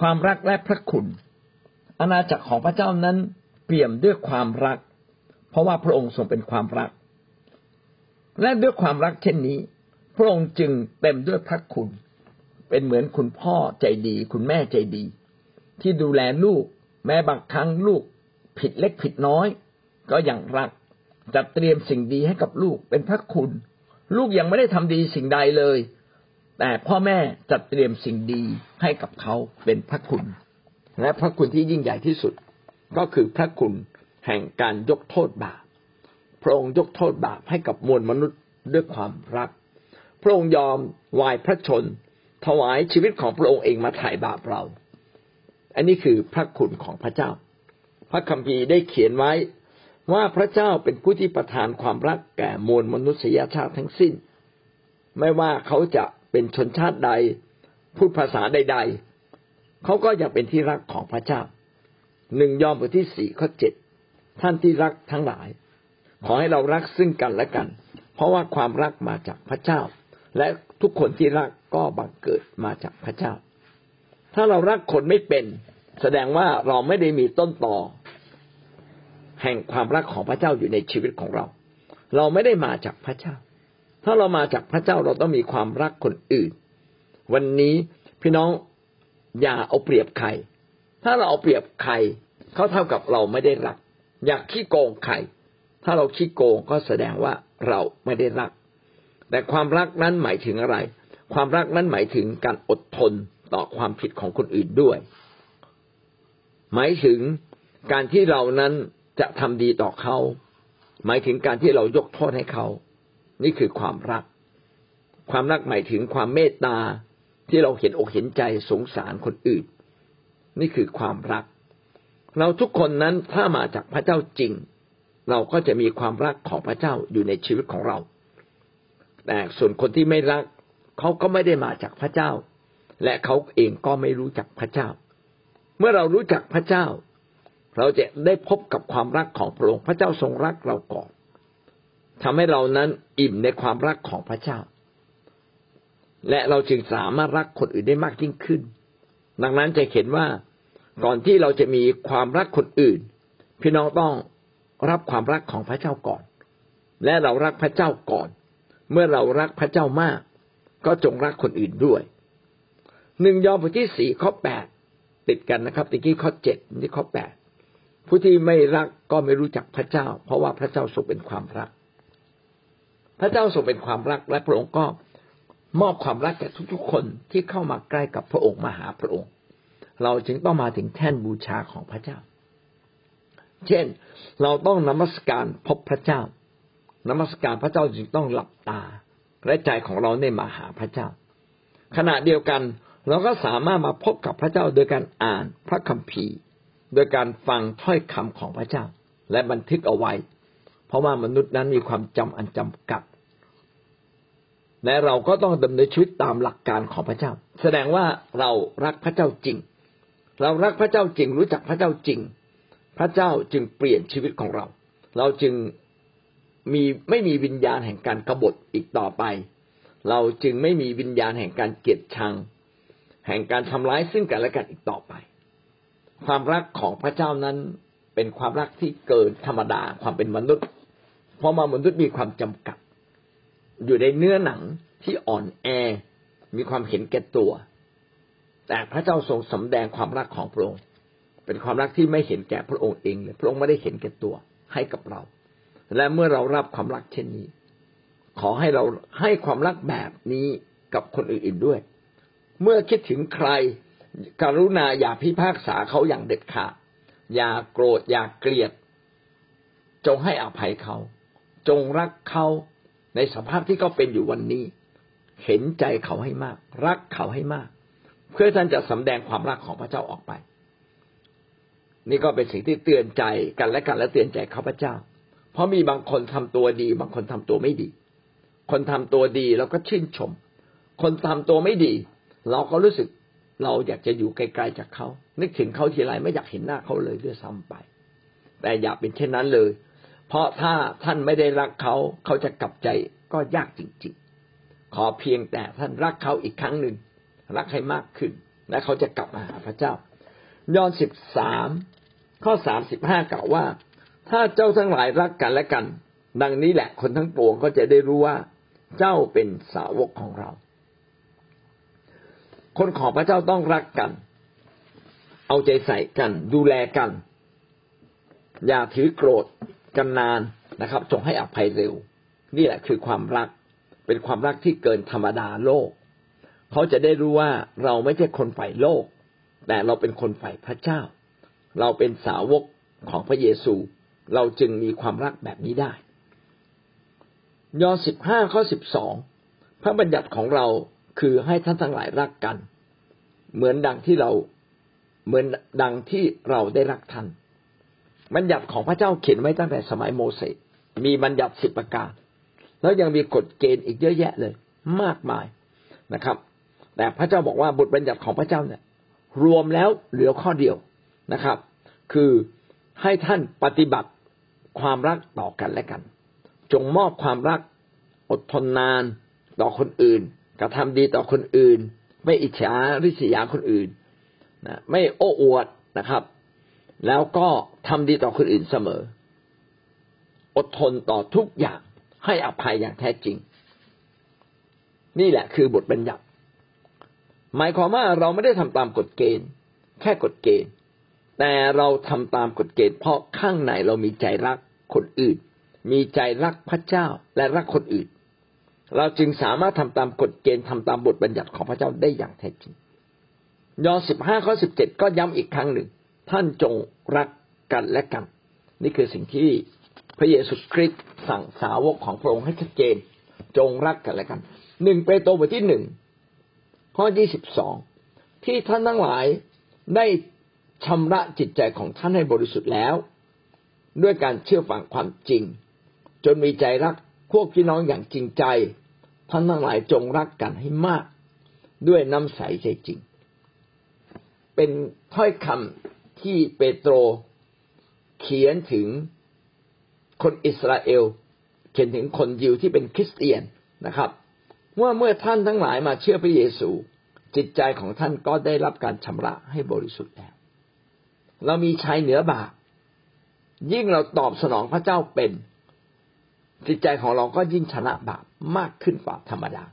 ความรักและพระคุณ อาณาจักรของพระเจ้านั้นเปี่ยมด้วยความรัก เพราะว่าพระองค์ทรงเป็นความรัก และด้วยความรักเช่นนี้ พระองค์จึงเต็มด้วยพระคุณ เป็นเหมือนคุณพ่อใจดี คุณแม่ใจดี ที่ดูแลลูก แม้บางครั้งลูก ผิดเล็กผิดน้อย ก็ยังรักจัดเตรียมสิ่งดีให้กับลูกเป็นพระคุณ ลูกยังไม่ได้ทำดีสิ่งใดเลย แต่พ่อแม่จัดเตรียมสิ่งดีให้กับเขาเป็นพระคุณ และพระคุณที่ยิ่งใหญ่ที่สุด ก็คือพระคุณแห่งการยกโทษบาปพระองค์ยกโทษบาปให้กับมวลมนุษย์ด้วยความรัก พระองค์ยอมวายพระชน ถวายชีวิตของพระองค์เองมาไถ่บาปเรา อันนี้คือพระคุณของพระเจ้า พระคัมภีร์ได้เขียนไว้ว่าพระเจ้าเป็นผู้ที่ประทานความรักแก่มวลมนุษยชาติทั้งสิ้น ไม่ว่าเขาจะ เป็นชนชาติใด พูดภาษาใด ๆเขาก็ยังเป็นที่รักของพระเจ้าหนึ่งยอมบทที่สี่ข้อเจ็ดท่านที่รักทั้งหลาย ขอให้เรารักซึ่งกันและกัน เพราะว่าความรักมาจากพระเจ้า และทุกคนที่รักก็บังเกิดมาจากพระเจ้า ถ้าเรารักคนไม่เป็น แสดงว่าเราไม่ได้มีต้นต่อ แห่งความรักของพระเจ้าอยู่ในชีวิตของเรา เราไม่ได้มาจากพระเจ้า ถ้าเรามาจากพระเจ้าเราต้องมีความรักคนอื่น วันนี้พี่น้องอย่าเอาเปรียบใคร ถ้าเราเอาเปรียบใครเขาเท่ากับเราไม่ได้รัก อยากขี้โกงใคร ถ้าเราขี้โกงก็แสดงว่าเราไม่ได้รัก แต่ความรักนั้นหมายถึงอะไร ความรักนั้นหมายถึงการอดทนต่อความผิดของคนอื่นด้วย หมายถึงการที่เรานั้นจะทำดีต่อเขา หมายถึงการที่เรายกโทษให้เขา นี่คือความรัก ความรักหมายถึงความเมตตาที่เราเห็นอกเห็นใจสงสารคนอื่น นี่คือความรัก เราทุกคนนั้นถ้ามาจากพระเจ้าจริง เราก็จะมีความรักของพระเจ้าอยู่ในชีวิตของเรา แต่ส่วนคนที่ไม่รักเขาก็ไม่ได้มาจากพระเจ้า และเขาเองก็ไม่รู้จักพระเจ้า เมื่อเรารู้จักพระเจ้า เราจะได้พบกับความรักของพระองค์พระเจ้าทรงรักเราก่อน ทำให้เรานั้นอิ่มในความรักของพระเจ้า และเราจึงสามารถรักคนอื่นได้มากยิ่งขึ้น ดังนั้นจะเห็นว่าก่อนที่เราจะมีความรักคนอื่น พี่น้องต้องรับความรักของพระเจ้าก่อน และเรารักพระเจ้าก่อน เมื่อเรารักพระเจ้ามาก ก็จงรักคนอื่นด้วยหนึ่งยอห์นบทที่สี่ข้อแปดติดกันนะครับตะกี้ข้อเจ็ดนี่ข้อแปดผู้ที่ไม่รักก็ไม่รู้จักพระเจ้า เพราะว่าพระเจ้าทรงเป็นความรัก พระเจ้าทรงเป็นความรักและพระองค์ก็มอบความรักแก่ทุกๆ คนที่เข้ามาใกล้กับพระองค์มาหาพระองค์ เราจึงต้องมาถึงแท่นบูชาของพระเจ้า เช่น เราต้องนมัสการพบพระเจ้านมัสการพระเจ้าจึงต้องหลับตา และใจของเราในมาหาพระเจ้า ขณะเดียวกันเราก็สามารถมาพบกับพระเจ้าโดยการอ่านพระคัมภีร์ โดยการฟังถ้อยคำของพระเจ้า และบันทึกเอาไว้ เพราะว่ามนุษย์นั้นมีความจำอันจำกัด และเราก็ต้องดำเนินชีวิตตามหลักการของพระเจ้า แสดงว่าเรารักพระเจ้าจริง เรารักพระเจ้าจริง รู้จักพระเจ้าจริง พระเจ้าจึงเปลี่ยนชีวิตของเรา เราจึงมีไม่มีวิญญาณแห่งการกบฏอีกต่อไป เราจึงไม่มีวิญญาณแห่งการเกลียดชัง แห่งการทำร้ายซึ่งกันและกันอีกต่อไป ความรักของพระเจ้านั้นเป็นความรักที่เกินธรรมดาความเป็นมนุษย์ เพราะมนุษย์มีความจำกัด อยู่ในเนื้อหนังที่อ่อนแอ มีความเห็นแก่ตัว แต่พระเจ้าทรงสำแดงความรักของพระองค์เป็นความรักที่ไม่เห็นแก่พระองค์เองเลยพระองค์ไม่ได้เห็นแก่ตัวให้กับเรา และเมื่อเรารับความรักเช่นนี้ ขอให้เราให้ความรักแบบนี้กับคนอื่นๆด้วย เมื่อคิดถึงใคร กรุณาอย่าพิพากษาเขาอย่างเด็ดขาดอย่าโกรธอย่าเกลียด จงให้อภัยเขา จงรักเขา ในสภาพที่เขาเป็นอยู่วันนี้ เห็นใจเขาให้มาก รักเขาให้มาก เพื่อท่านจะสำแดงความรักของพระเจ้าออกไป นี่ก็เป็นสิ่งที่เตือนใจกันและกันและเตือนใจข้าพเจ้า เพราะมีบางคนทำตัวดี บางคนทำตัวไม่ดี คนทำตัวดีเราก็ชื่นชม คนทำตัวไม่ดี เราก็รู้สึกเราอยากจะอยู่ไกลๆจากเขา นึกถึงเขาทีไรไม่อยากเห็นหน้าเขาเลยด้วยซ้ำไป แต่อย่าเป็นเช่นนั้นเลย เพราะถ้าท่านไม่ได้รักเขา เขาจะกลับใจก็ยากจริง ๆ ขอเพียงแต่ท่านรักเขาอีกครั้งหนึ่ง รักให้มากขึ้น และเขาจะกลับมาหาพระเจ้า ยอห์นสิบสามข้อสามสิบห้ากล่าวว่า ถ้าเจ้าทั้งหลายรักกันและกัน ดังนี้แหละคนทั้งปวงก็จะได้รู้ว่า เจ้าเป็นสาวกของเรา คนของพระเจ้าต้องรักกัน เอาใจใส่กัน ดูแลกัน อย่าถือโกรธ กันนานนะครับ จงให้อภัยเร็ว นี่แหละคือความรัก เป็นความรักที่เกินธรรมดาโลก เขาจะได้รู้ว่าเราไม่ใช่คนฝ่ายโลก แต่เราเป็นคนฝ่ายพระเจ้า เราเป็นสาวกของพระเยซู เราจึงมีความรักแบบนี้ได้ ยอสิบห้าข้อสิบสองพระบัญญัติของเราคือให้ท่านทั้งหลายรักกัน เหมือนดังที่เราเหมือนดังที่เราได้รักท่าน บัญญัติของพระเจ้าเขียนไว้ตั้งแต่สมัยโมเสสมีบัญญัติสิบประการ แล้วยังมีกฎเกณฑ์อีกเยอะแยะเลย มากมายนะครับ แต่พระเจ้าบอกว่าบทบัญญัติของพระเจ้าเนี่ย รวมแล้วเหลือข้อเดียวนะครับ คือให้ท่านปฏิบัติความรักต่อกันและกัน จงมอบความรักอดทนนานต่อคนอื่น กระทำดีต่อคนอื่น ไม่อิจฉาริษยาคนอื่นนะไม่โอ้อวดนะครับ แล้วก็ทำดีต่อคนอื่นเสมอ อดทนต่อทุกอย่างให้อภัยอย่างแท้จริง นี่แหละคือบทบัญญัติ หมายความว่าเราไม่ได้ทำตามกฎเกณฑ์ แค่กฎเกณฑ์ แต่เราทำตามกฎเกณฑ์ เพราะข้างในเรามีใจรักคนอื่น มีใจรักพระเจ้าและรักคนอื่น เราจึงสามารถทำตามกฎเกณฑ์ทำตามบทบัญญัติของพระเจ้าได้อย่างแท้จริงยอห์นสิบห้าข้อสิบเจ็ดก็ย้ำอีกครั้งหนึ่ง ท่านจงรักกันและกัน นี่คือสิ่งที่พระเยซูคริสต์สั่งสาวกของพระองค์ให้ชัดเจน จงรักกันและกันหนึ่งเปโตรบทที่หนึ่งข้อยี่สิบสองที่ท่านทั้งหลายได้ชำระจิตใจของท่านให้บริสุทธิ์แล้ว ด้วยการเชื่อฟังความจริง จนมีใจรักพวกพี่น้องอย่างจริงใจ ท่านทั้งหลายจงรักกันให้มาก ด้วยน้ำใสใจจริง เป็นถ้อยคำ ที่เปโตรเขียนถึงคนอิสราเอล เขียนถึงคนยิวที่เป็นคริสเตียนนะครับว่าเมื่อท่านทั้งหลายมาเชื่อพระเยซู จิตใจของท่านก็ได้รับการชำระให้บริสุทธิ์แล้ว เรามีชัยเหนือบาปยิ่งเราตอบสนองพระเจ้าเป็น จิตใจของเราก็ยิ่งชนะบาปมากขึ้นกว่าธรรมดา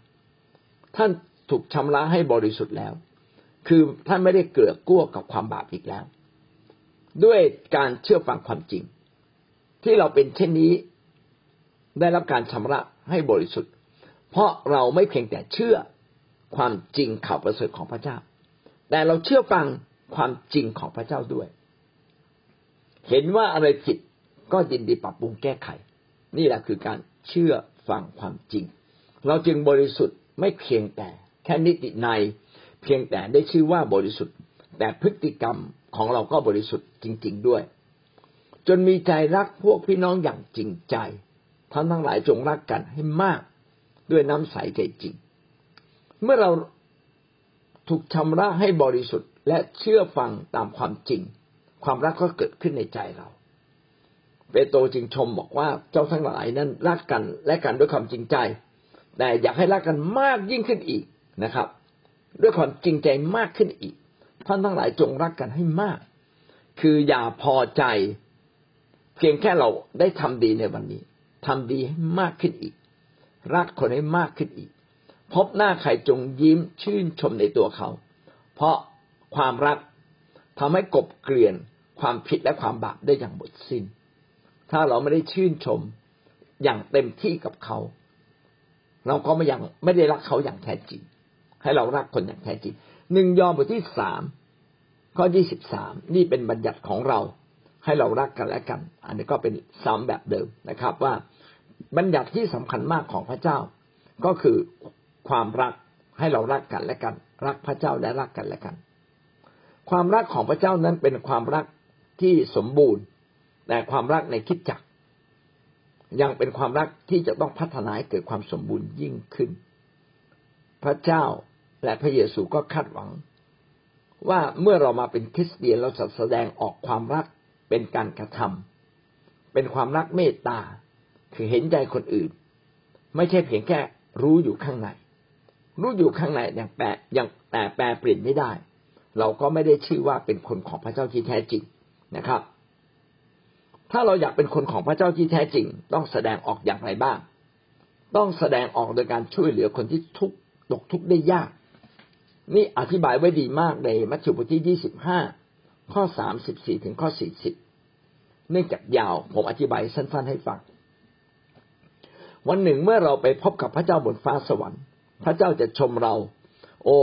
ท่านถูกชำระให้บริสุทธิ์แล้ว คือท่านไม่ได้เกลือกกลัวกับความบาปอีกแล้ว ด้วยการเชื่อฟังความจริง ที่เราเป็นเช่นนี้ได้รับการชำระให้บริสุทธิ์ เพราะเราไม่เพียงแต่เชื่อความจริงข่าวประเสริฐของพระเจ้า แต่เราเชื่อฟังความจริงของพระเจ้าด้วย เห็นว่าอะไรผิดก็ยินดีปรับปรุงแก้ไข นี่แหละคือการเชื่อฟังความจริง เราจึงบริสุทธิ์ไม่เพียงแต่แค่นิติในเพียงแต่ได้ชื่อว่าบริสุทธิ์ แต่พฤติกรรม ของเราก็บริสุทธิ์จริง ๆ ด้วย จนมีใจรักพวกพี่น้องอย่างจริงใจท่านทั้งหลายจงรักกันให้มากด้วยน้ำใสใจจริง เมื่อเราถูกชำระให้บริสุทธิ์และเชื่อฟังตามความจริง ความรักก็เกิดขึ้นในใจเราเปโตรจึงชมบอกว่าเจ้าทั้งหลายนั้นรักกันและกันด้วยความจริงใจ แต่อยากให้รักกันมากยิ่งขึ้นอีกนะครับ ด้วยความจริงใจมากขึ้นอีก ท่านทั้งหลายจงรักกันให้มาก คืออย่าพอใจ เพียงแค่เราได้ทำดีในวันนี้ทำดีให้มากขึ้นอีก รักคนให้มากขึ้นอีก พบหน้าใครจงยิ้มชื่นชมในตัวเขา เพราะความรักทำให้กบเกลื่อนความผิดและความบาปได้อย่างหมดสิน้น ถ้าเราไม่ได้ชื่นชมอย่างเต็มที่กับเขา เราก็ไม่ยังไม่ได้รักเขาอย่างแท้จริง ให้เรารักคนอย่างแท้จริงหนึ่งยอห์นบทที่สาม ข้อยี่สิบสามนี่เป็นบัญญัติของเรา ให้เรารักกันและกัน อันนี้ก็เป็นซ้ำแบบเดิมนะครับ ว่าบัญญัติที่สำคัญมากของพระเจ้า ก็คือความรักให้เรารักกันและกัน รักพระเจ้าและรักกันและกัน ความรักของพระเจ้านั้นเป็นความรักที่สมบูรณ์ แต่ความรักในคิดจักยังเป็นความรักที่จะต้องพัฒนาให้เกิดความสมบูรณ์ยิ่งขึ้น พระเจ้าและพระเยซูก็คาดหวัง ว่าเมื่อเรามาเป็นคริสเตียนเราจะแสดงออกความรักเป็นการกระทำเป็นความรักเมตตา คือเห็นใจคนอื่น ไม่ใช่เพียงแค่รู้อยู่ข้างใน รู้อยู่ข้างในอย่างแปลอย่างแต่แปลเปลี่ยนไม่ได้ เราก็ไม่ได้ชื่อว่าเป็นคนของพระเจ้าที่แท้จริงนะครับ ถ้าเราอยากเป็นคนของพระเจ้าที่แท้จริง ต้องแสดงออกอย่างไรบ้าง ต้องแสดงออกโดยการช่วยเหลือคนที่ทุกข์ตกทุกข์ได้ยาก นี่อธิบายไว้ดีมากในมัทธิวบทที่ยี่สิบห้าข้อสามสิบสี่ถึงข้อสี่สิบเนื่องจากยาวผมอธิบายสั้นๆให้ฟัง วันหนึ่งเมื่อเราไปพบกับพระเจ้าบนฟ้าสวรรค์ พระเจ้าจะชมเรา โอ้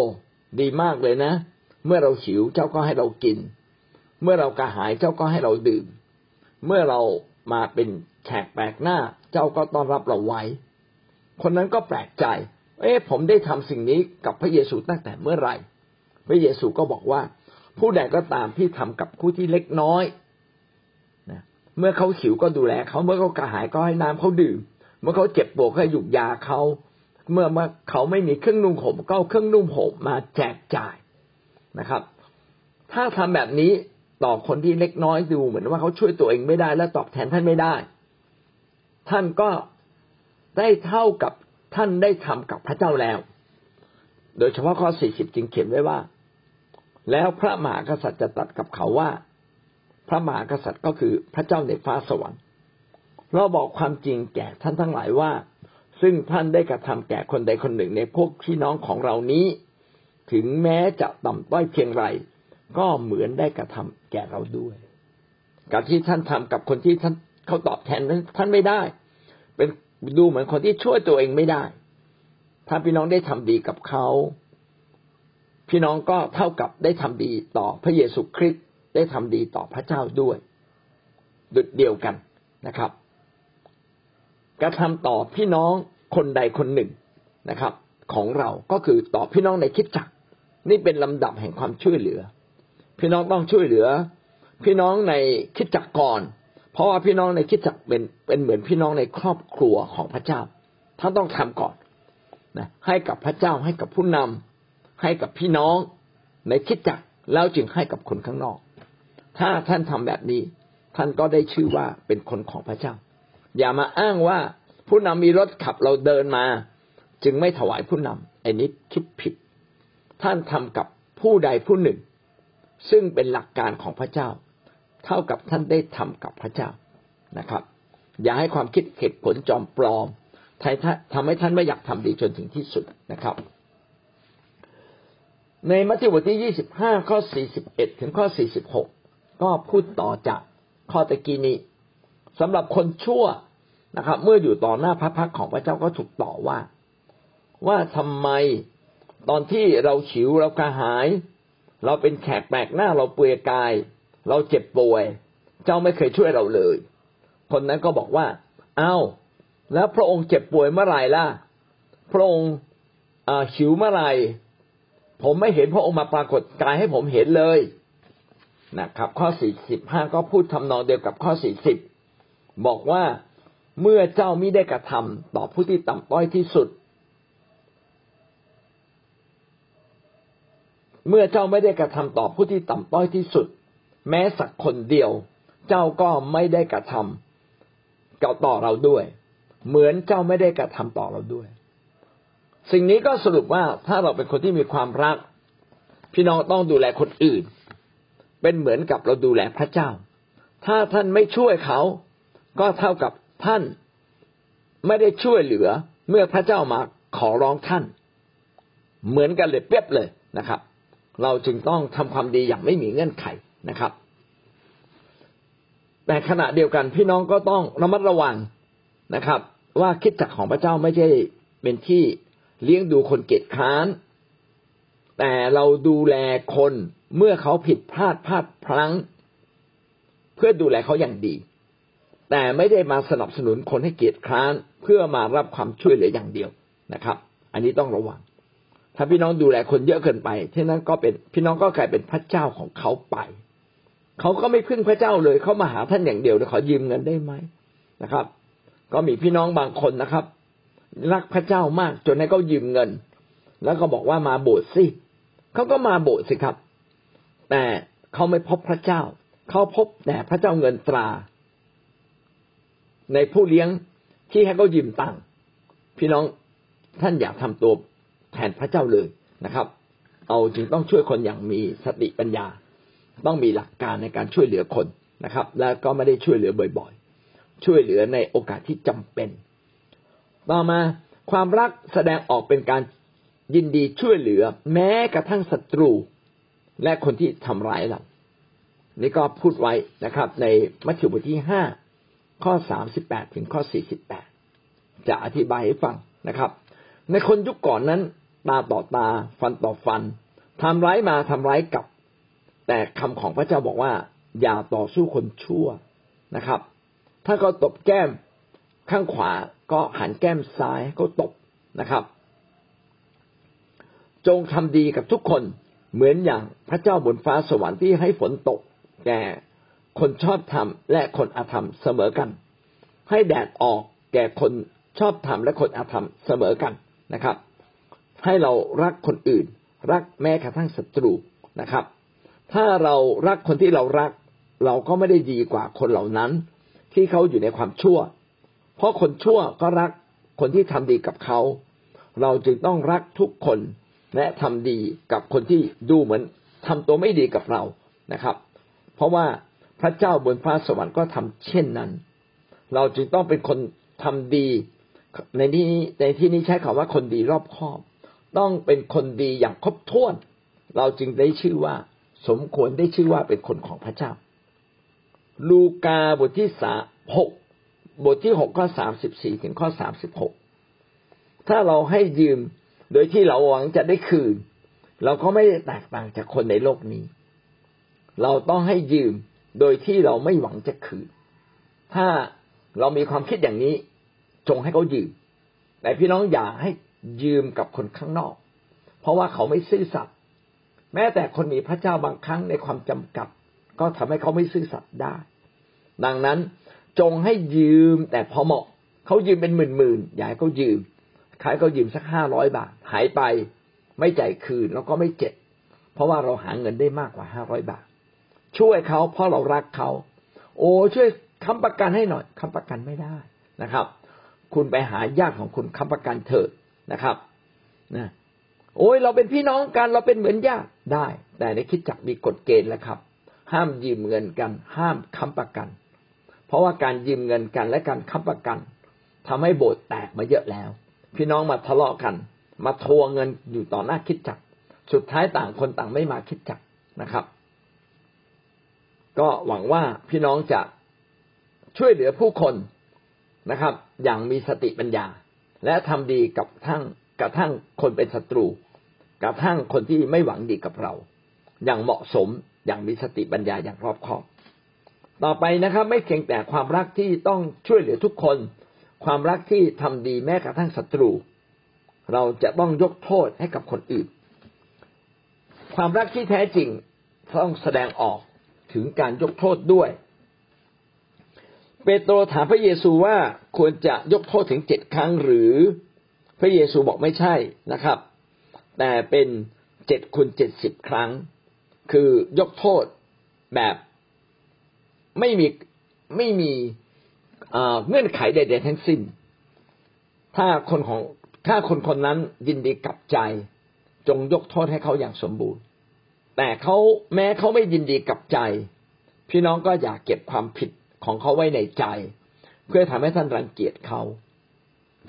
ดีมากเลยนะ เมื่อเราหิวเจ้าก็ให้เรากิน เมื่อเรากระหายเจ้าก็ให้เราดื่ม เมื่อเรามาเป็นแขกแปลกหน้า เจ้าก็ต้อนรับเราไว้ คนนั้นก็แปลกใจ เอ๊ะผมได้ทำสิ่งนี้กับพระเยซูตั้งแต่เมื่อไหร่ พระเยซูก็บอกว่า ผู้ใดก็ตามที่ทำกับผู้ที่เล็กน้อยนะเมื่อเขาหิวก็ดูแลเขาเมื่อเขากระหายก็ให้น้ำเขาดื่ม เมื่อเขาเจ็บปวดก็หยุกยาเขาเมื่อเมื่อเขาไม่มีเครื่องนุ่งห่มก็เอาเครื่องนุ่งห่มมาแจกจ่ายนะครับ ถ้าทำแบบนี้ต่อคนที่เล็กน้อยดูเหมือนว่าเขาช่วยตัวเองไม่ได้และตอบแทนท่านไม่ได้ ท่านก็ได้เท่ากับ ท่านได้ทำกับพระเจ้าแล้ว โดยเฉพาะข้อสี่สิบจึงเขียนไว้ว่า แล้วพระมหากษัตริย์จะตัดกับเขาว่า พระมหากษัตริย์ก็คือพระเจ้าในฟ้าสวรรค์ เราบอกความจริงแก่ท่านทั้งหลายว่า ซึ่งท่านได้กระทำแก่คนใดคนหนึ่งในพวกพี่น้องของเรานี้ ถึงแม้จะต่ำต้อยเพียงไรก็เหมือนได้กระทำแก่เราด้วยการที่ท่านทำกับคนที่ท่านเขาตอบแทนท่านไม่ได้ เป็น ดูเหมือนคนที่ช่วยตัวเองไม่ได้ ถ้าพี่น้องได้ทำดีกับเขาพี่น้องก็เท่ากับได้ทำดีต่อพระเยซูคริสต์ได้ทำดีต่อพระเจ้าด้วยดุดเดียวกันนะครับ กระทำต่อพี่น้องคนใดคนหนึ่งนะครับ ของเราก็คือต่อพี่น้องในคิดจักนี่เป็นลำดับแห่งความช่วยเหลือ พี่น้องต้องช่วยเหลือ พี่น้องในคิดจักก่อน เพราะว่าพี่น้องในคิดจักเป็นเป็นเหมือนพี่น้องในครอบครัวของพระเจ้าท่านต้องทำก่อนนะให้กับพระเจ้าให้กับผู้นำให้กับพี่น้องในคิดจักแล้วจึงให้กับคนข้างนอก ถ้าท่านทำแบบนี้ ท่านก็ได้ชื่อว่าเป็นคนของพระเจ้า อย่ามาอ้างว่าผู้นำมีรถขับเราเดินมา จึงไม่ถวายผู้นำไอ้นี้คิดผิด ท่านทำกับผู้ใดผู้หนึ่ง ซึ่งเป็นหลักการของพระเจ้า เท่ากับท่านได้ทำกับพระเจ้านะครับ อย่าให้ความคิดเหตุผลจอมปลอมทำให้ท่านไม่อยากทำดีจนถึงที่สุดนะครับ ในมัทธิวบทที่ยี่สิบห้าข้อสี่สิบเอ็ดถึงข้อสี่สิบหกก็พูดต่อจากข้อตะกี้นี้สำหรับคนชั่วนะครับ เมื่ออยู่ต่อหน้าพระพักของพระเจ้าก็ถูกต่อว่า ว่าทำไมตอนที่เราฉิวเรากระหาย เราเป็นแขกแปลกหน้าเราเปลือยกาย เราเจ็บป่วย เจ้าไม่เคยช่วยเราเลย คนนั้นก็บอกว่า เอา้า แล้วพระองค์เจ็บป่วยเมื่อไหร่ล่ะ พระองค์หิวเมื่อไหร่ ผมไม่เห็นพระองค์มาปรากฏกายให้ผมเห็นเลยนะครับ ข้อสี่สิบห้าก็พูดทำนองเดียวกับข้อสี่สิบบอกว่าเมื่อเจ้ามิได้กระทำต่อผู้ที่ต่ำต้อยที่สุด เมื่อเจ้าไม่ได้กระทำต่อผู้ที่ต่ำต้อยที่สุด แม้สักคนเดียว เจ้าก็ไม่ได้กระทำกับต่อเราด้วย เหมือนเจ้าไม่ได้กระทำต่อเราด้วย สิ่งนี้ก็สรุปว่าถ้าเราเป็นคนที่มีความรัก พี่น้องต้องดูแลคนอื่น เป็นเหมือนกับเราดูแลพระเจ้า ถ้าท่านไม่ช่วยเขา ก็เท่ากับท่านไม่ได้ช่วยเหลือเมื่อพระเจ้ามาขอร้องท่าน เหมือนกันเลยเปียบเลยนะครับ เราจึงต้องทำความดีอย่างไม่มีเงื่อนไข นะครับ แต่ขณะเดียวกันพี่น้องก็ต้องระมัดระวังนะครับ ว่าคิดจักของพระเจ้าไม่ใช่เป็นที่เลี้ยงดูคนเกียจค้าน แต่เราดูแลคนเมื่อเขาผิดพลาดพลาดพลั้ง เพื่อดูแลเขาอย่างดี แต่ไม่ได้มาสนับสนุนคนให้เกียรติคร้านเพื่อมารับความช่วยเหลืออย่างเดียวนะครับ อันนี้ต้องระวัง ถ้าพี่น้องดูแลคนเยอะเกินไปที่นั้นก็เป็นพี่น้องก็กลายเป็นพระเจ้าของเขาไป เขาก็ไม่พึ่งพระเจ้าเลยเขามาหาท่านอย่างเดียวเลยขอยืมเงินได้ไหมนะครับ ก็มีพี่น้องบางคนนะครับ รักพระเจ้ามากจนให้เขายืมเงิน แล้วก็บอกว่ามาโบสถ์สิเขาก็มาโบสถ์สิครับ แต่เขาไม่พบพระเจ้า เขาพบแต่พระเจ้าเงินตรา ในผู้เลี้ยงที่ให้เขายืมตังค์พี่น้องท่านอยากทำตัวแทนพระเจ้าเลยนะครับ เอาจึงต้องช่วยคนอย่างมีสติปัญญา ต้องมีหลักการในการช่วยเหลือคนนะครับ แล้วก็ไม่ได้ช่วยเหลือบ่อยๆ ช่วยเหลือในโอกาสที่จำเป็น ต่อมาความรักแสดงออกเป็นการยินดีช่วยเหลือ แม้กระทั่งศัตรู และคนที่ทำร้ายเรา นี่ก็พูดไว้นะครับ ในมัทธิวบทที่ห้าข้อสามสิบแปดถึงข้อสี่สิบแปดจะอธิบายให้ฟังนะครับ ในคนยุคก่อนนั้นตาต่อตาฟันต่อฟันทำร้ายมาทำร้ายกลับ แต่คำของพระเจ้าบอกว่า อย่าต่อสู้คนชั่วนะครับ ถ้าเขาตบแก้มข้างขวาก็หันแก้มซ้ายเขาตบนะครับ จงทำดีกับทุกคนเหมือนอย่างพระเจ้าบนฟ้าสวรรค์ที่ให้ฝนตก แก่คนชอบธรรมและคนอาธรรมเสมอกัน ให้แดดออกแก่คนชอบธรรมและคนอาธรรมเสมอกันนะครับ ให้เรารักคนอื่น รักแม้กระทั่งศัตรูนะครับ ถ้าเรารักคนที่เรารัก เราก็ไม่ได้ดีกว่าคนเหล่านั้น ที่เขาอยู่ในความชั่ว เพราะคนชั่วก็รักคนที่ทำดีกับเขา เราจึงต้องรักทุกคนและทำดีกับคนที่ดูเหมือนทำตัวไม่ดีกับเรานะครับ เพราะว่าพระเจ้าบนฟ้าสวรรค์ก็ทำเช่นนั้น เราจึงต้องเป็นคนทำดี ในที่นี้ในที่นี้ใช้คำว่าคนดีรอบคอบ ต้องเป็นคนดีอย่างครบถ้วน เราจึงได้ชื่อว่า สมควรได้ชื่อว่าเป็นคนของพระเจ้า ลูกาบทที่สาหกบทที่หกข้อสามสิบสี่ถึงข้อสามสิบหกถ้าเราให้ยืมโดยที่เราหวังจะได้คืน เราก็ไม่ได้แตกต่างจากคนในโลกนี้ เราต้องให้ยืมโดยที่เราไม่หวังจะคืน ถ้าเรามีความคิดอย่างนี้ จงให้เขายืม แต่พี่น้องอย่าให้ยืมกับคนข้างนอก เพราะว่าเขาไม่ซื่อสัตย์ แม้แต่คนมีพระเจ้าบางครั้งในความจำกัด ก็ทำให้เขาไม่ซื่อสัตย์ได้ ดังนั้นจงให้ยืมแต่พอเหมาะเขายืมเป็นหมื่นๆอย่าให้เขายืมขายเขายืมสักห้าร้อยบาท หายไปไม่จ่ายคืนแล้วก็ไม่เจ็บ เพราะว่าเราหาเงินได้มากกว่าห้าร้อยบาท ช่วยเขาเพราะเรารักเขา โอ้ช่วยค้ำประกันให้หน่อยค้ำประกันไม่ได้นะครับ คุณไปหาญาติของคุณค้ำประกันเถิดนะครับนะ โอ้ยเราเป็นพี่น้องกันเราเป็นเหมือนญาติได้ แต่ในคิดจักมีกฎเกณฑ์แล้วครับ ห้ามยืมเงินกัน ห้ามค้ำประกัน เพราะว่าการยืมเงินกันและการค้ำประกันทำให้โบสถ์แตกมาเยอะแล้ว พี่น้องมาทะเลาะกัน มาทวงเงินอยู่ต่อหน้าคิดจักสุดท้ายต่างคนต่างไม่มาคิดจักนะครับ ก็หวังว่าพี่น้องจะช่วยเหลือผู้คนนะครับ อย่างมีสติปัญญา และทำดีกับทั้งกระทั่งคนเป็นศัตรู กระทั่งคนที่ไม่หวังดีกับเรา อย่างเหมาะสมอย่างมีสติปัญญาอย่างรอบคอบ ต่อไปนะครับ ไม่เพียงแต่ความรักที่ต้องช่วยเหลือทุกคน ความรักที่ทำดีแม้กระทั่งศัตรู เราจะต้องยกโทษให้กับคนอื่น ความรักที่แท้จริงต้องแสดงออกถึงการยกโทษด้วย เปโตรถามพระเยซูว่าควรจะยกโทษถึงเจ็ดครั้งหรือ พระเยซูบอกไม่ใช่นะครับ แต่เป็นเจ็ดคูณเจ็ดสิบครั้ง คือยกโทษแบบไม่มีไม่มีเงื่อนไขใดๆทั้งสิ้น ถ้าคนของถ้าคนคนนั้นยินดีกลับใจ จงยกโทษให้เขาอย่างสมบูรณ์ แต่เขาแม้เขาไม่ยินดีกลับใจ พี่น้องก็อย่าเก็บความผิดของเขาไว้ในใจ เพื่อทำให้ท่านรังเกียจเขา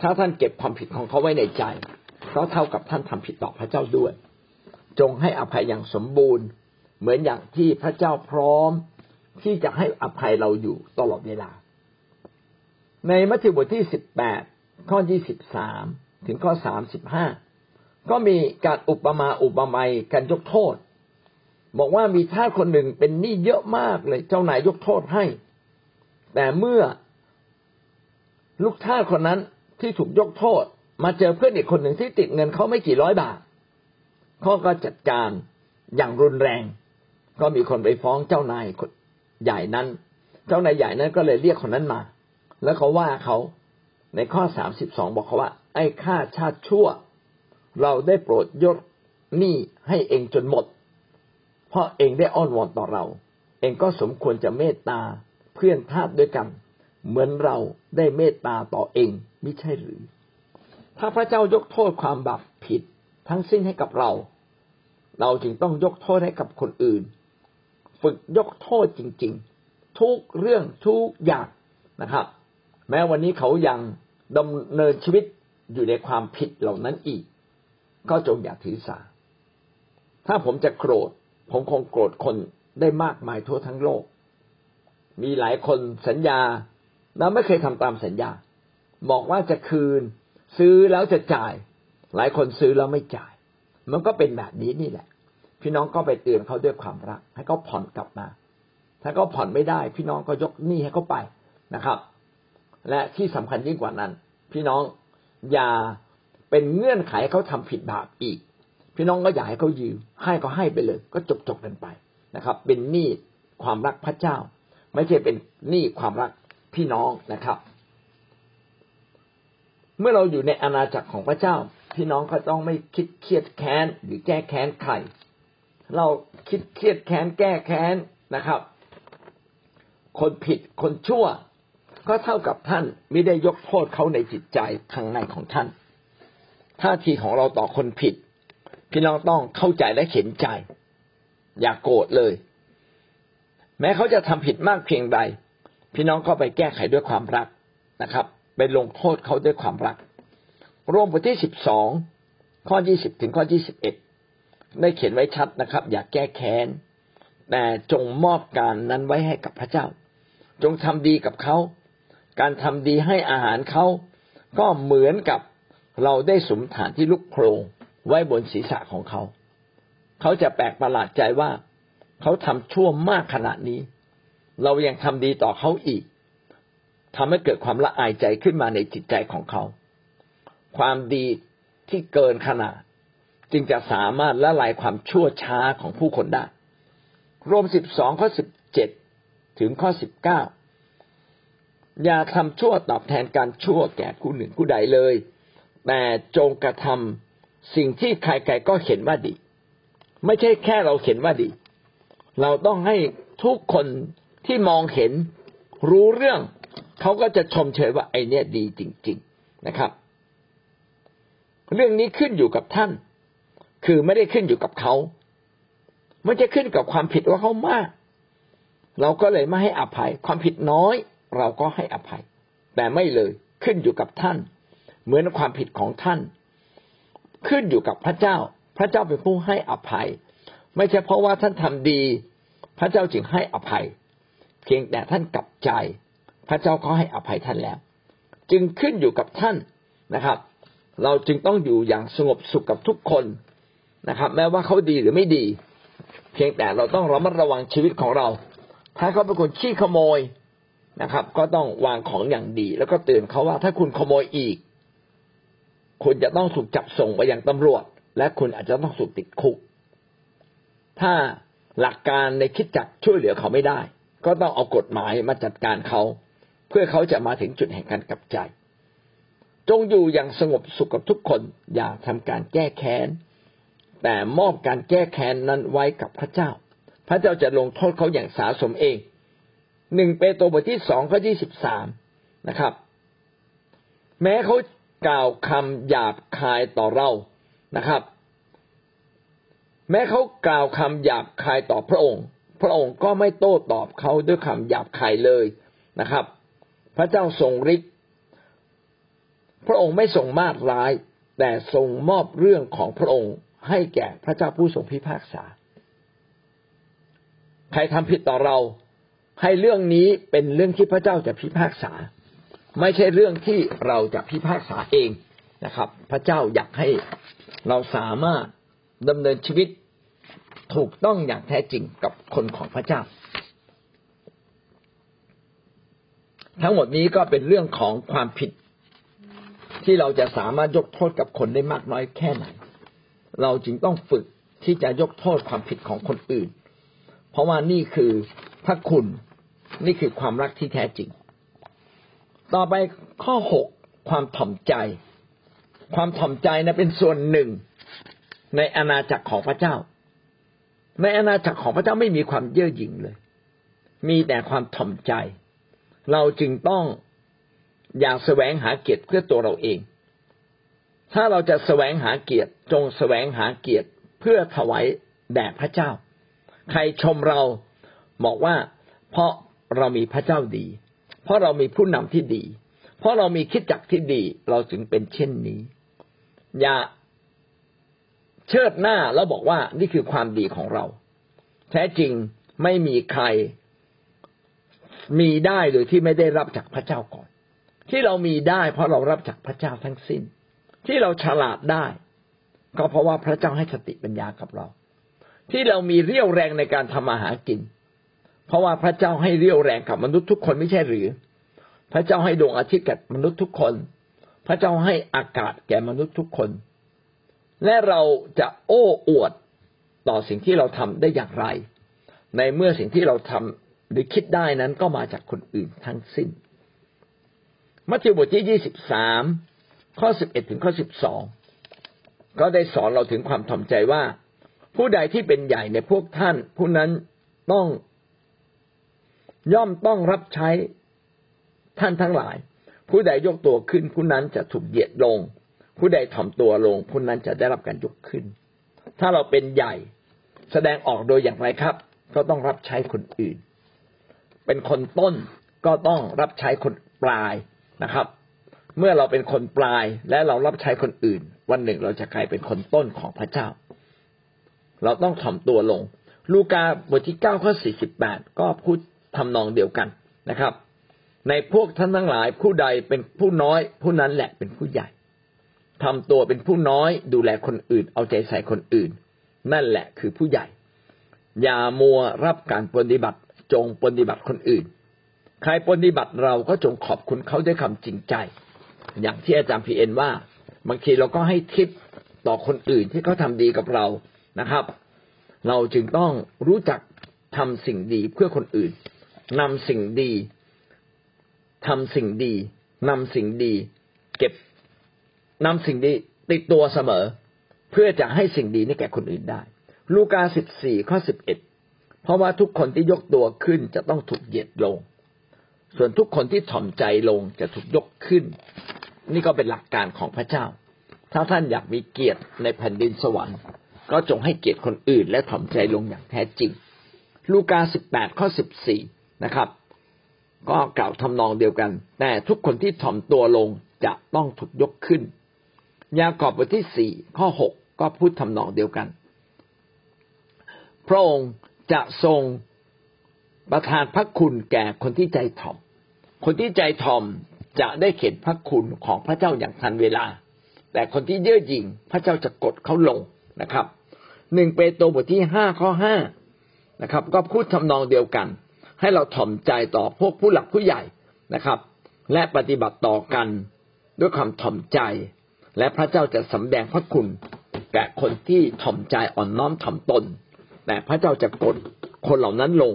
ถ้าท่านเก็บความผิดของเขาไว้ในใจ ก็เท่ากับท่านทำผิดต่อพระเจ้าด้วย จงให้อภัยอย่างสมบูรณ์ เหมือนอย่างที่พระเจ้าพร้อม ที่จะให้อภัยเราอยู่ตลอดเวลา ในมัทธิวบทที่สิบแปดข้อยี่สิบสามถึงข้อสามสิบห้าก็มีการอุปมาอุปไมยการยกโทษ บอกว่ามีท่าคนหนึ่งเป็นหนี้เยอะมากเลยเจ้านายยกโทษให้ แต่เมื่อลูกท่าคนนั้นที่ถูกยกโทษ มาเจอเพื่อนอีกคนหนึ่งที่ติดเงินเขาไม่กี่ร้อยบาทเขาก็จัดการอย่างรุนแรง ก็มีคนไปฟ้องเจ้านายใหญ่นั้น เจ้านายใหญ่นั้นก็เลยเรียกคนนั้นมา แล้วเขาว่าเขาในข้อสามสิบสองบอกเขาว่า ไอ้ข้าชาติชั่ว เราได้โปรดยศหนี้ให้เองจนหมด เพราะเองได้อ้อนวอนต่อเรา เองก็สมควรจะเมตตาเพื่อนทาสด้วยกัน เหมือนเราได้เมตตาต่อเองไม่ใช่หรือ ถ้าพระเจ้ายกโทษความบาปผิดทั้งสิ้นให้กับเรา เราจึงต้องยกโทษให้กับคนอื่น ฝึกยกโทษจริง ๆ ทุกเรื่องทุกอย่างนะครับ แม้วันนี้เขายังดำเนินชีวิตอยู่ในความผิดเหล่านั้นอีก ก็จงอย่าถือสา ถ้าผมจะโกรธ ผมคงโกรธคนได้มากมายทั่วทั้งโลก มีหลายคนสัญญาแล้วไม่เคยทำตามสัญญา บอกว่าจะคืน ซื้อแล้วจะจ่าย หลายคนซื้อแล้วไม่จ่าย มันก็เป็นแบบนี้นี่แหละ พี่น้องก็ไปเตือนเขาด้วยความรัก ให้เขาผ่อนกลับมา ถ้าเขาผ่อนไม่ได้ พี่น้องก็ยกหนี้ให้เขาไปนะครับ และที่สำคัญยิ่งกว่านั้น พี่น้องอย่าเป็นเงื่อนไขเขาทำผิดบาปอีก พี่น้องก็อย่าให้เขายืมให้ก็ให้ไปเลย ก็จบจบกันไปนะครับ เป็นหนี้ความรักพระเจ้า ไม่ใช่เป็นหนี้ความรักพี่น้องนะครับ เมื่อเราอยู่ในอาณาจักรของพระเจ้า พี่น้องก็ต้องไม่คิดเครียดแค้นหรือแก้แค้นใครเราคิดเครียดแค้นแก้แค้นนะครับ คนผิดคนชั่ว ก็เท่ากับท่านไม่ได้ยกโทษเขาในจิตใจข้างในของท่านท่าทีของเราต่อคนผิด พี่น้องต้องเข้าใจและเห็นใจ อย่ากโกรธเลย แม้เขาจะทำผิดมากเพียงใด พี่น้องก็ไปแก้ไขด้วยความรักนะครับ ไปลงโทษเขาด้วยความรัก รวมบทที่สิบสองข้อยี่สิบถึงข้อยี่สิบเอ็ดได้เขียนไว้ชัดนะครับ อย่าแก้แค้น แต่จงมอบการนั้นไว้ให้กับพระเจ้า จงทำดีกับเขา การทำดีให้อาหารเขาก็เหมือนกับเราได้สมฐานที่ลุกโพรงไว้บนศีรษะของเขา เขาจะแปลกประหลาดใจว่า เขาทำชั่วมากขนาดนี้ เรายังทำดีต่อเขาอีก ทำให้เกิดความละอายใจขึ้นมาในจิตใจของเขา ความดีที่เกินขนาด จึงจะสามารถละลายความชั่วช้าของผู้คนได้รวมสิบสองข้อสิบเจ็ดถึงข้อสิบเก้าอย่าทำชั่วตอบแทนการชั่วแก่ผู้หนึ่งผู้ใดเลย แต่จงกระทำสิ่งที่ใครๆก็เห็นว่าดี ไม่ใช่แค่เราเห็นว่าดี เราต้องให้ทุกคนที่มองเห็นรู้เรื่อง เขาก็จะชมเชยว่าไอเนี้ยดีจริง ๆนะครับ เรื่องนี้ขึ้นอยู่กับท่าน คือไม่ได้ขึ้นอยู่กับเขาไม่จะขึ้นกับความผิดว่าเขามาก เราก็เลยไม่ให้อภัย ความผิดน้อย เราก็ให้อภัย แต่ไม่เลยขึ้นอยู่กับท่าน เหมือนความผิดของท่าน ขึ้นอยู่กับพระเจ้า พระเจ้าเป็นผู้ให้อภัย ไม่ใช่เพราะว่าท่านทำดี พระเจ้าจึงให้อภัย เพียงแต่ท่านกลับใจ พระเจ้าก็ให้อภัยท่านแล้ว จึงขึ้นอยู่กับท่านนะครับ เราจึงต้องอยู่อย่างสงบสุขกับทุกคนนะครับ แม้ว่าเขาดีหรือไม่ดี เพียงแต่เราต้องระมัดระวังชีวิตของเรา ถ้าเขาเป็นคนขี้ขโมยนะครับ ก็ต้องวางของอย่างดี แล้วก็เตือนเขาว่าถ้าคุณขโมยอีก คุณจะต้องถูกจับส่งไปยังตำรวจ และคุณอาจจะต้องถูกติดคุก ถ้าหลักการในคิดจักช่วยเหลือเขาไม่ได้ ก็ต้องเอากฎหมายมาจัดการเขา พื่อเขาจะมาถึงจุดแห่งการกลับใจ จงอยู่อย่างสงบสุขกับทุกคน อย่าทำการแก้แค้น แต่มอบการแก้แค้นนั้นไว้กับพระเจ้า พระเจ้าจะลงโทษเขาอย่างสาสมเองหนึ่งเปโตรบทที่สองข้อที่สิบสามนะครับ แม้เขากล่าวคำหยาบคายต่อเรานะครับ แม้เขากล่าวคำหยาบคายต่อพระองค์ พระองค์ก็ไม่โต้ตอบเขาด้วยคำหยาบคายเลยนะครับ พระเจ้าทรงฤทธิ์พระองค์ไม่ทรงมาดร้าย แต่ทรงมอบเรื่องของพระองค์ให้แก่พระเจ้าผู้ทรงพิพากษา ใครทำผิดต่อเรา ให้เรื่องนี้เป็นเรื่องที่พระเจ้าจะพิพากษา ไม่ใช่เรื่องที่เราจะพิพากษาเองนะครับ พระเจ้าอยากให้เราสามารถดำเนินชีวิตถูกต้องอย่างแท้จริงกับคนของพระเจ้า ทั้งหมดนี้ก็เป็นเรื่องของความผิด ที่เราจะสามารถยกโทษกับคนได้มากน้อยแค่ไหน เราจึงต้องฝึกที่จะยกโทษความผิดของคนอื่น เพราะว่านี่คือพระคุณนี่คือความรักที่แท้จริง ต่อไปข้อหกความถ่อมใจ ความถ่อมใจนะเป็นส่วนหนึ่งในอาณาจักรของพระเจ้า ในอาณาจักรของพระเจ้าไม่มีความเย่อหยิ่งเลย มีแต่ความถ่อมใจ เราจึงต้องอย่าแสวงหาเกียรติเพื่อตัวเราเอง ถ้าเราจะแสวงหาเกียรติจงแสวงหาเกียรติเพื่อถวายแด่พระเจ้า ใครชมเราบอกว่า เพราะเรามีพระเจ้าดี เพราะเรามีผู้นำที่ดี เพราะเรามีคิดจักที่ดี เราจึงเป็นเช่นนี้ อย่าเชิดหน้าแล้วบอกว่านี่คือความดีของเรา แท้จริงไม่มีใคร มีได้โดยที่ไม่ได้รับจากพระเจ้าก่อน ที่เรามีได้ เพราะเรารับจากพระเจ้าทั้งสิ้น ที่เราฉลาดได้ ก็เพราะว่าพระเจ้าให้สติปัญญากับเรา ที่เรามีเรี่ยวแรงในการทำมาหากิน เพราะว่าพระเจ้าให้เรี่ยวแรงกับมนุษย์ทุกคนไม่ใช่หรือ พระเจ้าให้ดวงอาทิตย์แก่มนุษย์ทุกคน พระเจ้าให้อากาศแก่มนุษย์ทุกคน และเราจะโอ้อวดต่อสิ่งที่เราทำได้อย่างไร ในเมื่อสิ่งที่เราทำ หรือคิดได้นั้นก็มาจากคนอื่นทั้งสิ้น มัทธิวบทที่ยี่สิบสามข้อสิบเอ็ดถึงข้อสิบสองก็ได้สอนเราถึงความถ่อมใจว่า ผู้ใดที่เป็นใหญ่ในพวกท่าน ผู้นั้นต้องย่อมต้องรับใช้ท่านทั้งหลาย ผู้ใดยกตัวขึ้น ผู้นั้นจะถูกเหยียดลง ผู้ใดถ่อมตัวลง ผู้นั้นจะได้รับการยกขึ้น ถ้าเราเป็นใหญ่แสดงออกโดยอย่างไรครับ ก็ต้องรับใช้คนอื่น เป็นคนต้นก็ต้องรับใช้คนปลายนะครับ เมื่อเราเป็นคนปลายและเรารับใช้คนอื่น วันหนึ่งเราจะกลายเป็นคนต้นของพระเจ้า เราต้องถ่อมตัวลง ลูกาบทที่เก้าข้อสี่สิบแปดก็พูดทำนองเดียวกันนะครับ ในพวกท่านทั้งหลายผู้ใดเป็นผู้น้อย ผู้นั้นแหละเป็นผู้ใหญ่ทำตัวเป็นผู้น้อยดูแลคนอื่น เอาใจใส่คนอื่น นั่นแหละคือผู้ใหญ่ อย่ามัวรับการปฏิบัติ จงปฏิบัติคนอื่น ใครปฏิบัติเราก็จงขอบคุณเขาด้วยคำจริงใจ อย่างที่อาจารย์พีเอ็นว่า บางทีเราก็ให้ทิปต่อคนอื่นที่เขาทาดีกับเรานะครับ เราจึงต้องรู้จักทำสิ่งดีเพื่อคนอื่นนำสิ่งดีทำสิ่งดีนำสิ่งดี เก็บนำสิ่งดีติดตัวเสมอ เพื่อจะให้สิ่งดีนี้แก่คนอื่นได้ ลูกาสิบสี่ข้อสิบเอ็ด เพราะว่าทุกคนที่ยกตัวขึ้นจะต้องถูกเหยียดลง ส่วนทุกคนที่ถ่อมใจลงจะถูกยกขึ้น นี่ก็เป็นหลักการของพระเจ้า ถ้าท่านอยากมีเกียรติในแผ่นดินสวรรค์ก็จงให้เกียรติคนอื่น และถ่อมใจลงอย่างแท้จริง ลูกาสิบแปดข้อสิบสี่นะครับ ก็กล่าวทำนองเดียวกัน แต่ทุกคนที่ถ่อมตัวลงจะต้องถูกยกขึ้น ยากอบบทที่สี่ข้อหกก็พูดทำนองเดียวกัน พระองค์ จะทรงประทานพระคุณแก่คนที่ใจถ่อม คนที่ใจถ่อมจะได้เห็นพระคุณของพระเจ้าอย่างทันเวลา แต่คนที่เย่อหยิ่งพระเจ้าจะกดเขาลงนะครับหนึ่งเปโตรบทที่ห้าข้อห้านะครับ ก็พูดทำนองเดียวกัน ให้เราถ่อมใจต่อพวกผู้หลักผู้ใหญ่นะครับ และปฏิบัติต่อกันด้วยความถ่อมใจ และพระเจ้าจะสำแดงพระคุณแก่คนที่ถ่อมใจอ่อนน้อมถ่อมตน แต่พระเจ้าจะกดคนเหล่านั้นลง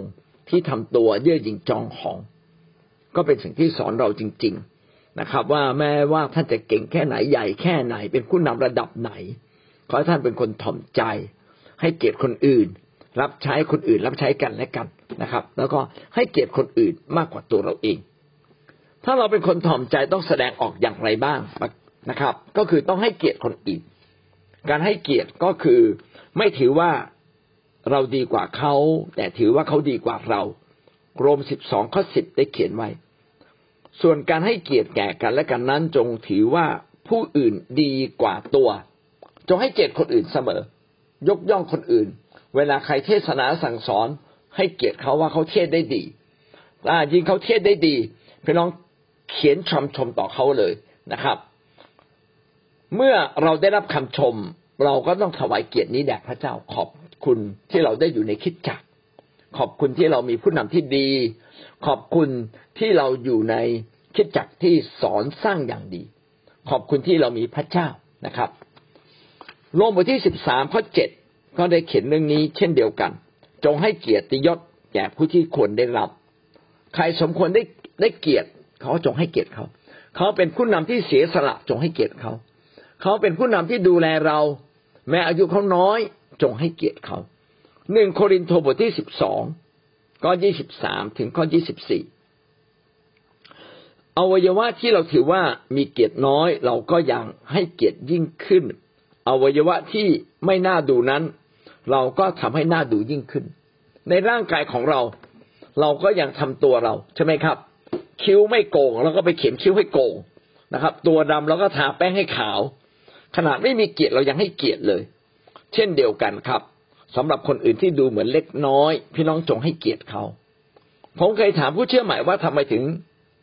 ที่ทำตัวเยื่อหยิ่งจองของ ก็เป็นสิ่งที่สอนเราจริง ๆนะครับ ว่าแม้ว่าท่านจะเก่งแค่ไหนใหญ่แค่ไหน เป็นผู้นำระดับไหน ขอให้ท่านเป็นคนถ่อมใจ ให้เกียรติคนอื่น รับใช้คนอื่น รับใช้กันและกันนะครับ แล้วก็ให้เกียรติคนอื่นมากกว่าตัวเราเอง ถ้าเราเป็นคนถ่อมใจต้องแสดงออกอย่างไรบ้างนะครับ ก็คือต้องให้เกียรติคนอื่น การให้เกียรติก็คือไม่ถือว่า เราดีกว่าเขา แต่ถือว่าเขาดีกว่าเรา โรมสิบสองข้อสิบได้เขียนไว้ ส่วนการให้เกียรติแก่กันและกันนั้นจงถือว่าผู้อื่นดีกว่าตัว จงให้เกียรติคนอื่นเสมอ ยกย่องคนอื่น เวลาใครเทศนาสั่งสอน ให้เกียรติเขาว่าเขาเทศได้ดีอ่ายิงเขาเทศได้ดีพี่น้องเขียนชมชมต่อเขาเลยนะครับ เมื่อเราได้รับคำชม เราก็ต้องถวายเกียรตินี้แด่พระเจ้าขอบ คุณที่เราได้อยู่ในคิดจักขอบคุณที่เรามีผู้นำที่ดี ขอบคุณที่เราอยู่ในคิดจักที่สอนสร้างอย่างดี ขอบคุณที่เรามีพระเจ้านะครับโลมบทที่สิบสามข้อเจ็ดก็ได้เขียนเรื่องนี้เช่นเดียวกัน จงให้เกียรติยศแก่ผู้ที่ควรได้รับ ใครสมควรได้ได้เกียรติ เขาจงให้เกียรติเขา เขาเป็นผู้นำที่เสียสละจงให้เกียรติเขา เขาเป็นผู้นำที่ดูแลเรา แม้อายุเขาน้อย จงให้เกียรติเขาหนึ่งโครินธ์บทที่สิบสองข้อยี่สิบสามถึงข้อยี่สิบสี่อวัยวะที่เราถือว่ามีเกียรติน้อย เราก็ยังให้เกียรติยิ่งขึ้น อวัยวะที่ไม่น่าดูนั้น เราก็ทำให้หน้าดูยิ่งขึ้น ในร่างกายของเรา เราก็ยังทำตัวเราใช่ไหมครับ คิ้วไม่โกงเราก็ไปเขียนคิ้วให้โกงนะครับ ตัวดำเราก็ทาแป้งให้ขาว ขนาดไม่มีเกียรติเรายังให้เกียรติเลย เช่นเดียวกันครับสำหรับคนอื่นที่ดูเหมือนเล็กน้อย พี่น้องจงให้เกียรติเขา ผมเคยถามผู้เชื่อใหม่ว่าทำไมถึง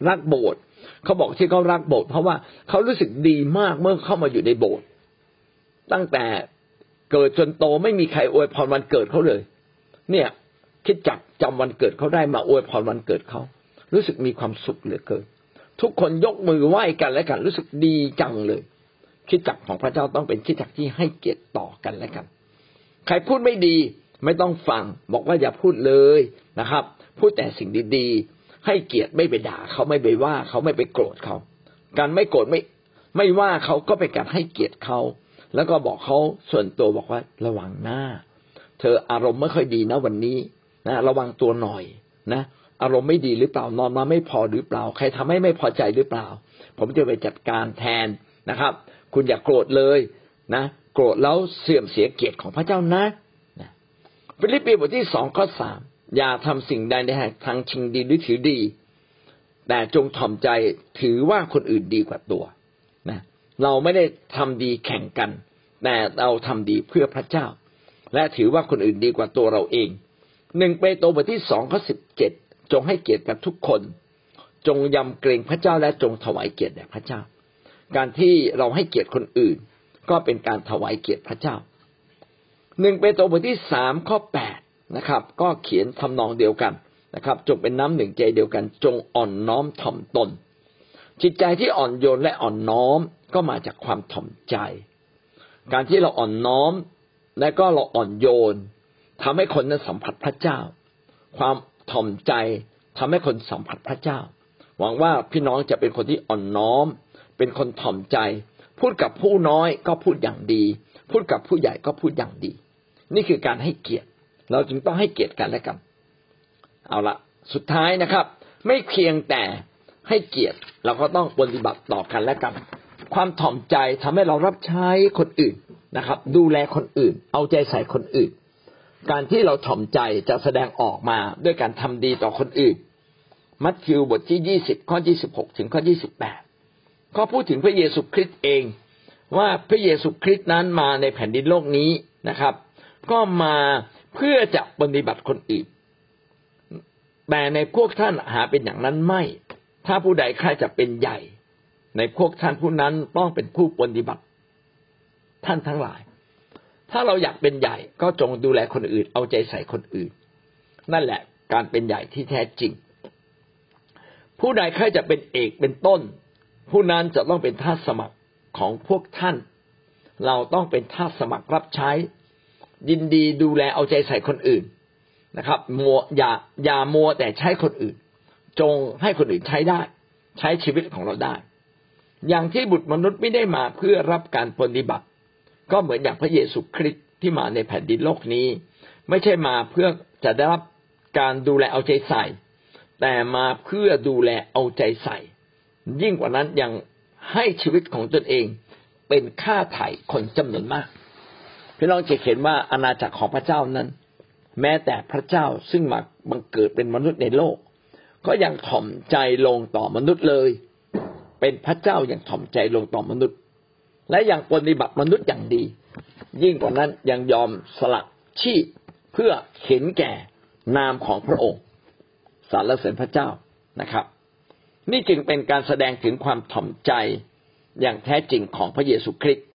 รักโบสถ์เขาบอกที่เขารักโบสถ์เพราะว่าเขารู้สึกดีมากเมื่อเข้ามาอยู่ในโบสถ์ตั้งแต่เกิดจนโตไม่มีใครอวยพรวันเกิดเขาเลย เนี่ยคิดจักจำวันเกิดเขาได้มาอวยพรวันเกิดเขารู้สึกมีความสุขเหลือเกิน ทุกคนยกมือไหว้กันและกันรู้สึกดีจังเลย คิดจักของพระเจ้าต้องเป็นคิดจักที่ให้เกียรติต่อกันและกัน ใครพูดไม่ดีไม่ต้องฟัง บอกว่าอย่าพูดเลยนะครับ พูดแต่สิ่งดีๆ ให้เกียรติไม่ไปด่าเขาไม่ไปว่าเขาไม่ไปโกรธเขา การไม่โกรธไม่ไม่ว่าเขาก็เป็นการให้เกียรติเขาแล้วก็บอกเขาส่วนตัวบอกว่าระวังหน้า เธออารมณ์ไม่ค่อยดีนะวันนี้นะระวังตัวหน่อยนะ อารมณ์ไม่ดีหรือเปล่านอนมาไม่พอหรือเปล่า ใครทำให้ไม่พอใจหรือเปล่า ผมจะไปจัดการแทนนะครับ คุณอย่ากโกรธเลยนะโกรธแล้วเสื่อมเสียเกียรติของพระเจ้านะฟิลิปปีบทที่สองข้อสามอย่าทำสิ่งใดในทางชิงดีหรือถือดี แต่จงถ่อมใจถือว่าคนอื่นดีกว่าตัวนะเราไม่ได้ทำดีแข่งกัน แต่เราทำดีเพื่อพระเจ้า และถือว่าคนอื่นดีกว่าตัวเราเองหนึ่งเปโตรบทที่สองข้อสิบเจ็ดจงให้เกียรติกับทุกคน จงยำเกรงพระเจ้าและจงถวายเกียรติแด่พระเจ้า การที่เราให้เกียรติคนอื่น ก็เป็นการถวายเกียรติพระเจ้าหนึ่งเปโตรบทที่สามข้อแปดนะครับ ก็เขียนทำนองเดียวกันนะครับ จงเป็นน้ำหนึ่งใจเดียวกัน จงอ่อนน้อมถ่อมตน จิตใจที่อ่อนโยนและอ่อนน้อมก็มาจากความถ่อมใจ การที่เราอ่อนน้อมและก็เราอ่อนโยนทำให้คนนั้นสัมผัสพระเจ้า ความถ่อมใจทำให้คนสัมผัสพระเจ้า หวังว่าพี่น้องจะเป็นคนที่อ่อนน้อม เป็นคนถ่อมใจ พูดกับผู้น้อยก็พูดอย่างดี พูดกับผู้ใหญ่ก็พูดอย่างดี นี่คือการให้เกียรติ เราจึงต้องให้เกียรติกันและกัน เอาละสุดท้ายนะครับ ไม่เพียงแต่ให้เกียรติเราก็ต้องปฏิบัติต่อกันและกัน ความถ่อมใจทำให้เรารับใช้คนอื่นนะครับ ดูแลคนอื่น เอาใจใส่คนอื่น การที่เราถ่อมใจจะแสดงออกมาด้วยการทำดีต่อคนอื่น มัทธิวบทที่ยี่สิบข้อยี่สิบหกถึงข้อยี่สิบแปด ก็พูดถึงพระเยซูคริสต์เอง ว่าพระเยซูคริสต์นั้นมาในแผ่นดินโลกนี้นะครับ ก็มาเพื่อจะปฏิบัติคนอื่น แต่ในพวกท่านหาเป็นอย่างนั้นไม่ ถ้าผู้ใดใครจะเป็นใหญ่ ในพวกท่านผู้นั้นต้องเป็นผู้ปฏิบัติท่านทั้งหลาย ถ้าเราอยากเป็นใหญ่ก็จงดูแลคนอื่น เอาใจใส่คนอื่น นั่นแหละการเป็นใหญ่ที่แท้จริง ผู้ใดใครจะเป็นเอกเป็นต้น ผู้นั้นจะต้องเป็นทาสสมัครของพวกท่าน เราต้องเป็นทาสสมัครรับใช้ ยินดีดูแลเอาใจใส่คนอื่นนะครับมัวอย่าอย่ามัวแต่ใช้คนอื่น จงให้คนอื่นใช้ได้ ใช้ชีวิตของเราได้ อย่างที่บุตรมนุษย์ไม่ได้มาเพื่อรับการปฏิบัติ ก็เหมือนอย่างพระเยซูคริสต์ที่มาในแผ่นดินโลกนี้ ไม่ใช่มาเพื่อจะได้รับการดูแลเอาใจใส่ แต่มาเพื่อดูแลเอาใจใส่ ยิ่งกว่านั้นยังให้ชีวิตของตนเองเป็นค่าไถ่คนจำนวนมากพี่น้องจะเห็นว่าอาณาจักรของพระเจ้านั้น แม้แต่พระเจ้าซึ่งมาบังเกิดเป็นมนุษย์ในโลก ก็ยังถ่อมใจลงต่อมนุษย์เลย เป็นพระเจ้าอย่างถ่อมใจลงต่อมนุษย์ และยังปฏิบัติมนุษย์อย่างดี ยิ่งกว่านั้นยังยอมสละชีพเพื่อเห็นแก่นามของพระองค์สรรเสริญพระเจ้านะครับ นี่จึงเป็นการแสดงถึงความถ่อมใจอย่างแท้จริงของพระเยซูคริสต์